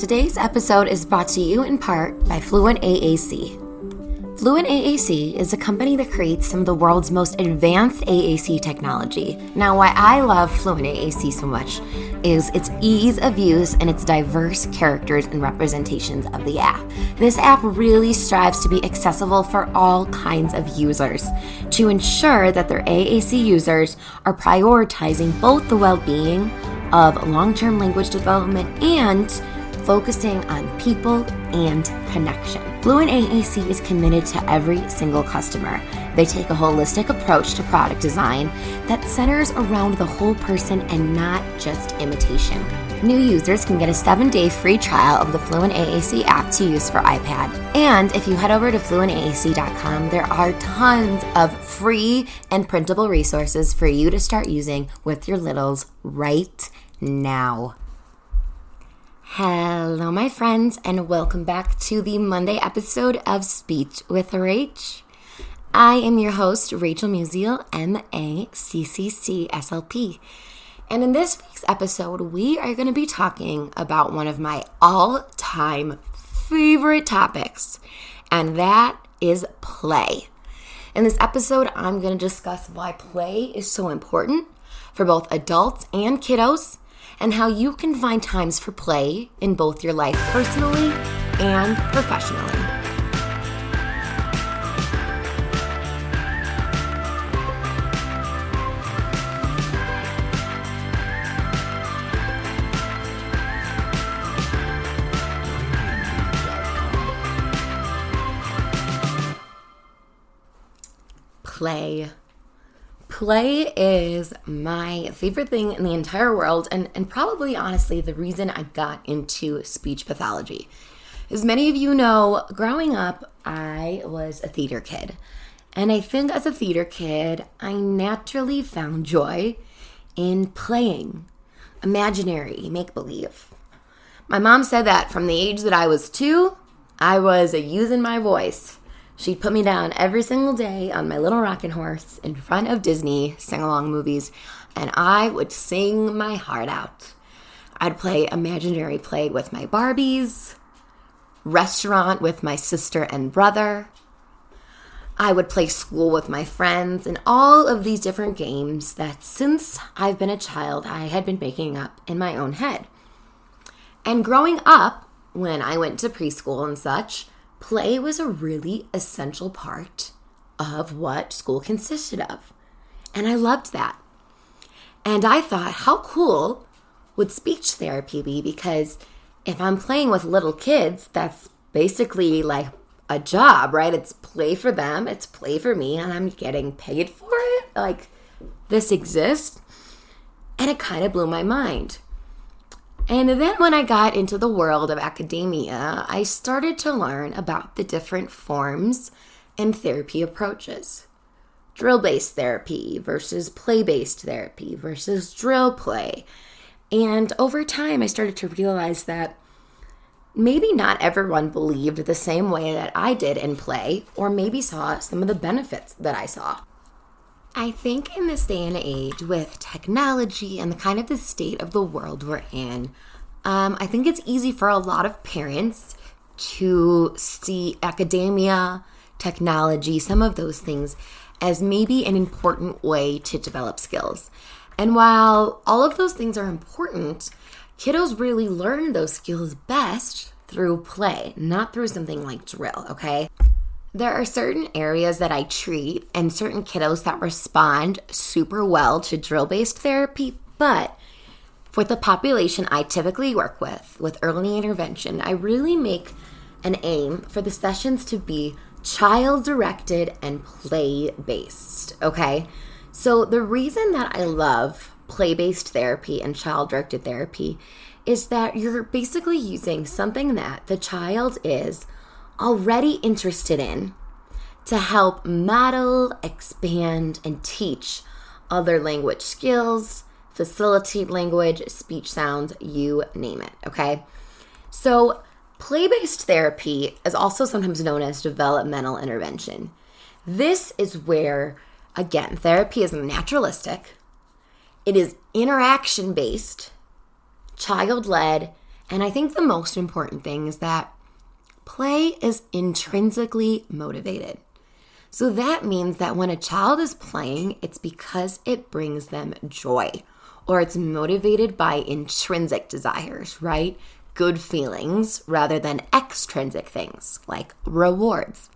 Today's episode is brought to you in part by Fluent AAC. Fluent AAC is a company that creates some of the world's most advanced AAC technology. Now, why I love Fluent AAC so much is its ease of use and its diverse characters and representations of the app. This app really strives to be accessible for all kinds of users to ensure that their AAC users are prioritizing both the well being of long term language development and focusing on people and connection. Fluent AAC is committed to every single customer. They take a holistic approach to product design that centers around the whole person and not just imitation. New users can get a seven day free trial of the Fluent AAC app to use for iPad. And if you head over to fluentaac.com, there are tons of free and printable resources for you to start using with your littles right now. Hello, my friends, and welcome back to the Monday episode of Speech with Rach. I am your host, Rachel Musial, M A C C C S L P. And in this week's episode, we are going to be talking about one of my all time favorite topics, and that is play. In this episode, I'm going to discuss why play is so important for both adults and kiddos and how you can find times for play in both your life personally and professionally. Play Play is my favorite thing in the entire world, and, and probably honestly the reason I got into speech pathology. As many of you know, growing up, I was a theater kid. And I think as a theater kid, I naturally found joy in playing imaginary make believe. My mom said that from the age that I was two, I was using my voice She'd put me down every single day on my little rocking horse in front of Disney sing along movies, and I would sing my heart out. I'd play imaginary play with my Barbies, restaurant with my sister and brother. I would play school with my friends and all of these different games that since I've been a child, I had been making up in my own head. And growing up, when I went to preschool and such, play was a really essential part of what school consisted of. And I loved that. And I thought, how cool would speech therapy be? Because if I'm playing with little kids, that's basically like a job, right? It's play for them, it's play for me, and I'm getting paid for it. Like, this exists. And it kind of blew my mind. And then when I got into the world of academia, I started to learn about the different forms and therapy approaches. Drill based therapy versus play based therapy versus drill play. And over time, I started to realize that maybe not everyone believed the same way that I did in play, or maybe saw some of the benefits that I saw. I think in this day and age with technology and the kind of the state of the world we're in, um, I think it's easy for a lot of parents to see academia, technology, some of those things as maybe an important way to develop skills. And while all of those things are important, kiddos really learn those skills best through play, not through something like drill, okay? There are certain areas that I treat and certain kiddos that respond super well to drill based therapy, but for the population I typically work with, with early intervention, I really make an aim for the sessions to be child directed and play based, okay? So, the reason that I love play based therapy and child directed therapy is that you're basically using something that the child is already interested in to help model, expand, and teach other language skills, facilitate language, speech sounds, you name it, okay? So, play based therapy is also sometimes known as developmental intervention. This is where, again, therapy is naturalistic, it is interaction based, child led, And I think the most important thing is that play is intrinsically motivated. So that means that when a child is playing, it's because it brings them joy or it's motivated by intrinsic desires, right? Good feelings rather than extrinsic things like rewards.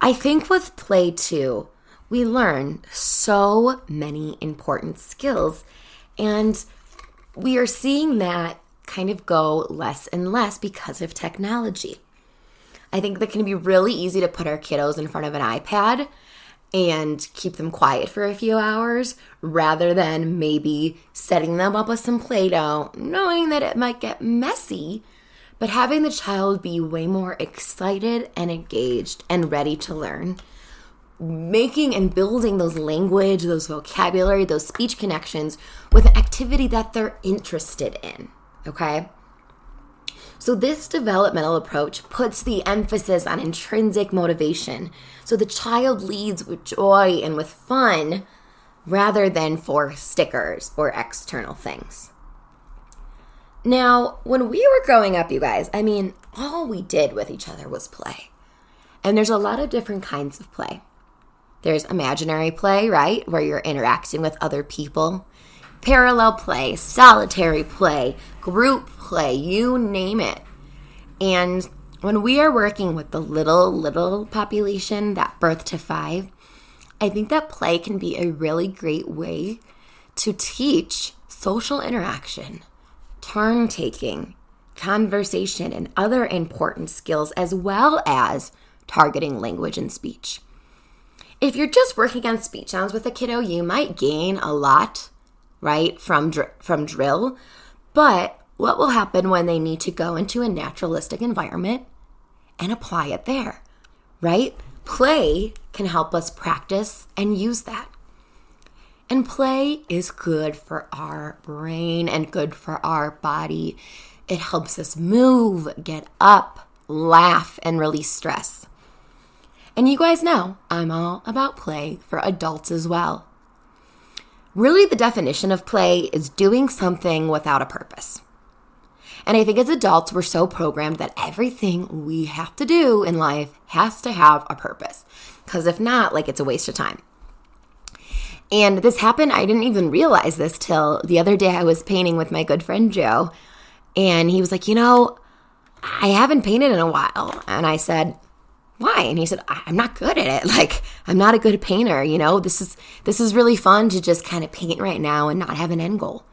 I think with play too, we learn so many important skills, and we are seeing that kind of go less and less because of technology. I think that can be really easy to put our kiddos in front of an iPad and keep them quiet for a few hours rather than maybe setting them up with some Play Doh, knowing that it might get messy, but having the child be way more excited and engaged and ready to learn. Making and building those language, those vocabulary, those speech connections with an activity that they're interested in. Okay? So, this developmental approach puts the emphasis on intrinsic motivation. So, the child leads with joy and with fun rather than for stickers or external things. Now, when we were growing up, you guys, I mean, all we did with each other was play. And there's a lot of different kinds of play. There's imaginary play, right? Where you're interacting with other people parallel play, solitary play, group play, you name it. And when we are working with the little, little population, that birth to five, I think that play can be a really great way to teach social interaction, turn taking, conversation, and other important skills, as well as targeting language and speech. If you're just working on speech sounds with a kiddo, you might gain a lot right, from, dr- from drill. But what will happen when they need to go into a naturalistic environment and apply it there, right? Play can help us practice and use that. And play is good for our brain and good for our body. It helps us move, get up, laugh, and release stress. And you guys know I'm all about play for adults as well. Really, the definition of play is doing something without a purpose. And I think as adults, we're so programmed that everything we have to do in life has to have a purpose. Because if not, like it's a waste of time. And this happened, I didn't even realize this till the other day I was painting with my good friend Joe. And he was like, You know, I haven't painted in a while. And I said, why? And he said i'm not good at it. Like i'm not a good painter you know? This is this is really fun to just kind of paint right now and not have an end goal.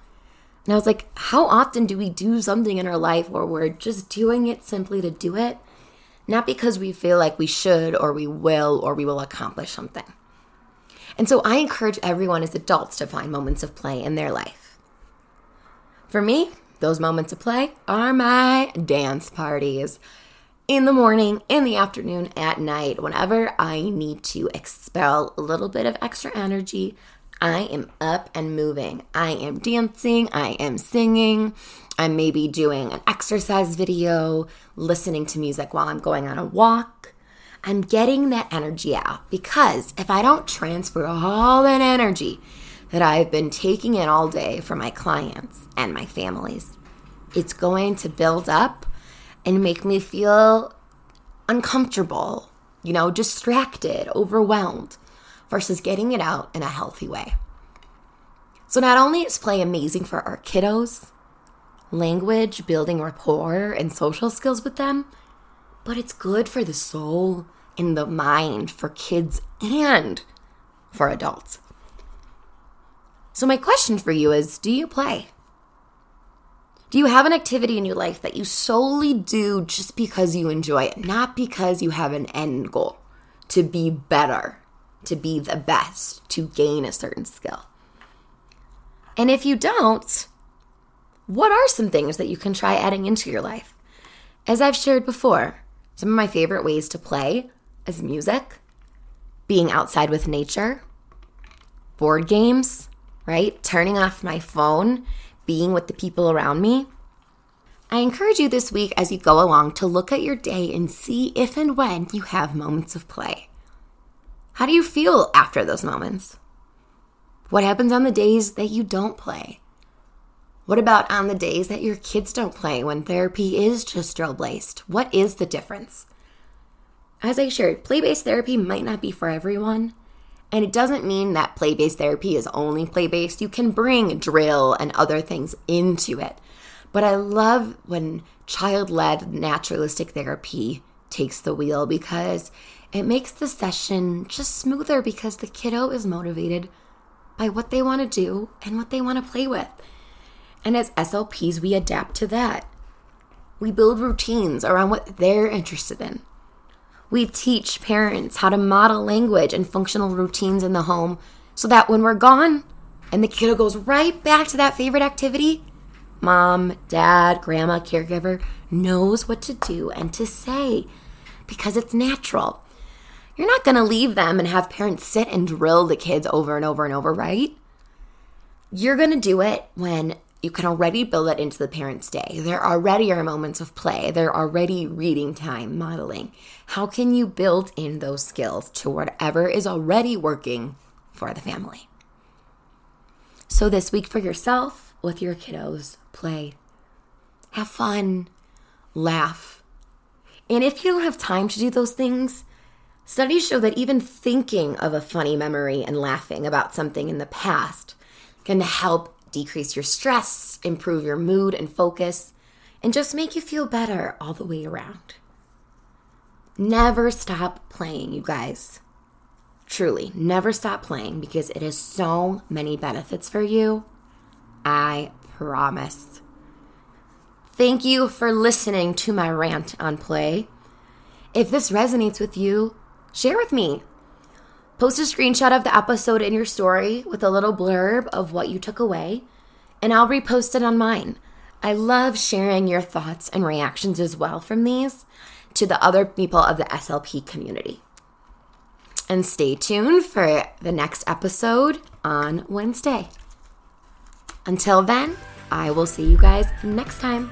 And i was like how often do we do something in our life where we're just doing it simply to do it? Not because we feel like we should or we will or we will accomplish something. And so i encourage everyone as adults to find moments of play in their life. For me those moments of play are my dance parties in the morning, in the afternoon, at night, whenever I need to expel a little bit of extra energy, I am up and moving. I am dancing, I am singing, I'm maybe doing an exercise video, listening to music while I'm going on a walk. I'm getting that energy out because if I don't transfer all that energy that I've been taking in all day for my clients and my families, it's going to build up and make me feel uncomfortable, you know, distracted, overwhelmed, versus getting it out in a healthy way. So, not only is play amazing for our kiddos, language, building rapport, and social skills with them, but it's good for the soul and the mind for kids and for adults. So, my question for you is do you play? Do you have an activity in your life that you solely do just because you enjoy it, not because you have an end goal to be better, to be the best, to gain a certain skill? And if you don't, what are some things that you can try adding into your life? As I've shared before, some of my favorite ways to play is music, being outside with nature, board games, right? Turning off my phone being with the people around me. I encourage you this week as you go along to look at your day and see if and when you have moments of play. How do you feel after those moments? What happens on the days that you don't play? What about on the days that your kids don't play when therapy is just drill based? What is the difference? As I shared, play based therapy might not be for everyone. And it doesn't mean that play based therapy is only play based. You can bring drill and other things into it. But I love when child led naturalistic therapy takes the wheel because it makes the session just smoother because the kiddo is motivated by what they want to do and what they want to play with. And as SLPs, we adapt to that. We build routines around what they're interested in. We teach parents how to model language and functional routines in the home so that when we're gone and the kiddo goes right back to that favorite activity, mom, dad, grandma, caregiver knows what to do and to say because it's natural. You're not going to leave them and have parents sit and drill the kids over and over and over, right? You're going to do it when you can already build that into the parent's day. There already are moments of play. There already reading time, modeling. How can you build in those skills to whatever is already working for the family? So, this week for yourself, with your kiddos, play. Have fun. Laugh. And if you don't have time to do those things, studies show that even thinking of a funny memory and laughing about something in the past can help decrease your stress, improve your mood and focus, and just make you feel better all the way around. Never stop playing, you guys. Truly, never stop playing because it has so many benefits for you. I promise. Thank you for listening to my rant on play. If this resonates with you, share with me. Post a screenshot of the episode in your story with a little blurb of what you took away, and I'll repost it on mine. I love sharing your thoughts and reactions as well from these to the other people of the SLP community. And stay tuned for the next episode on Wednesday. Until then, I will see you guys next time.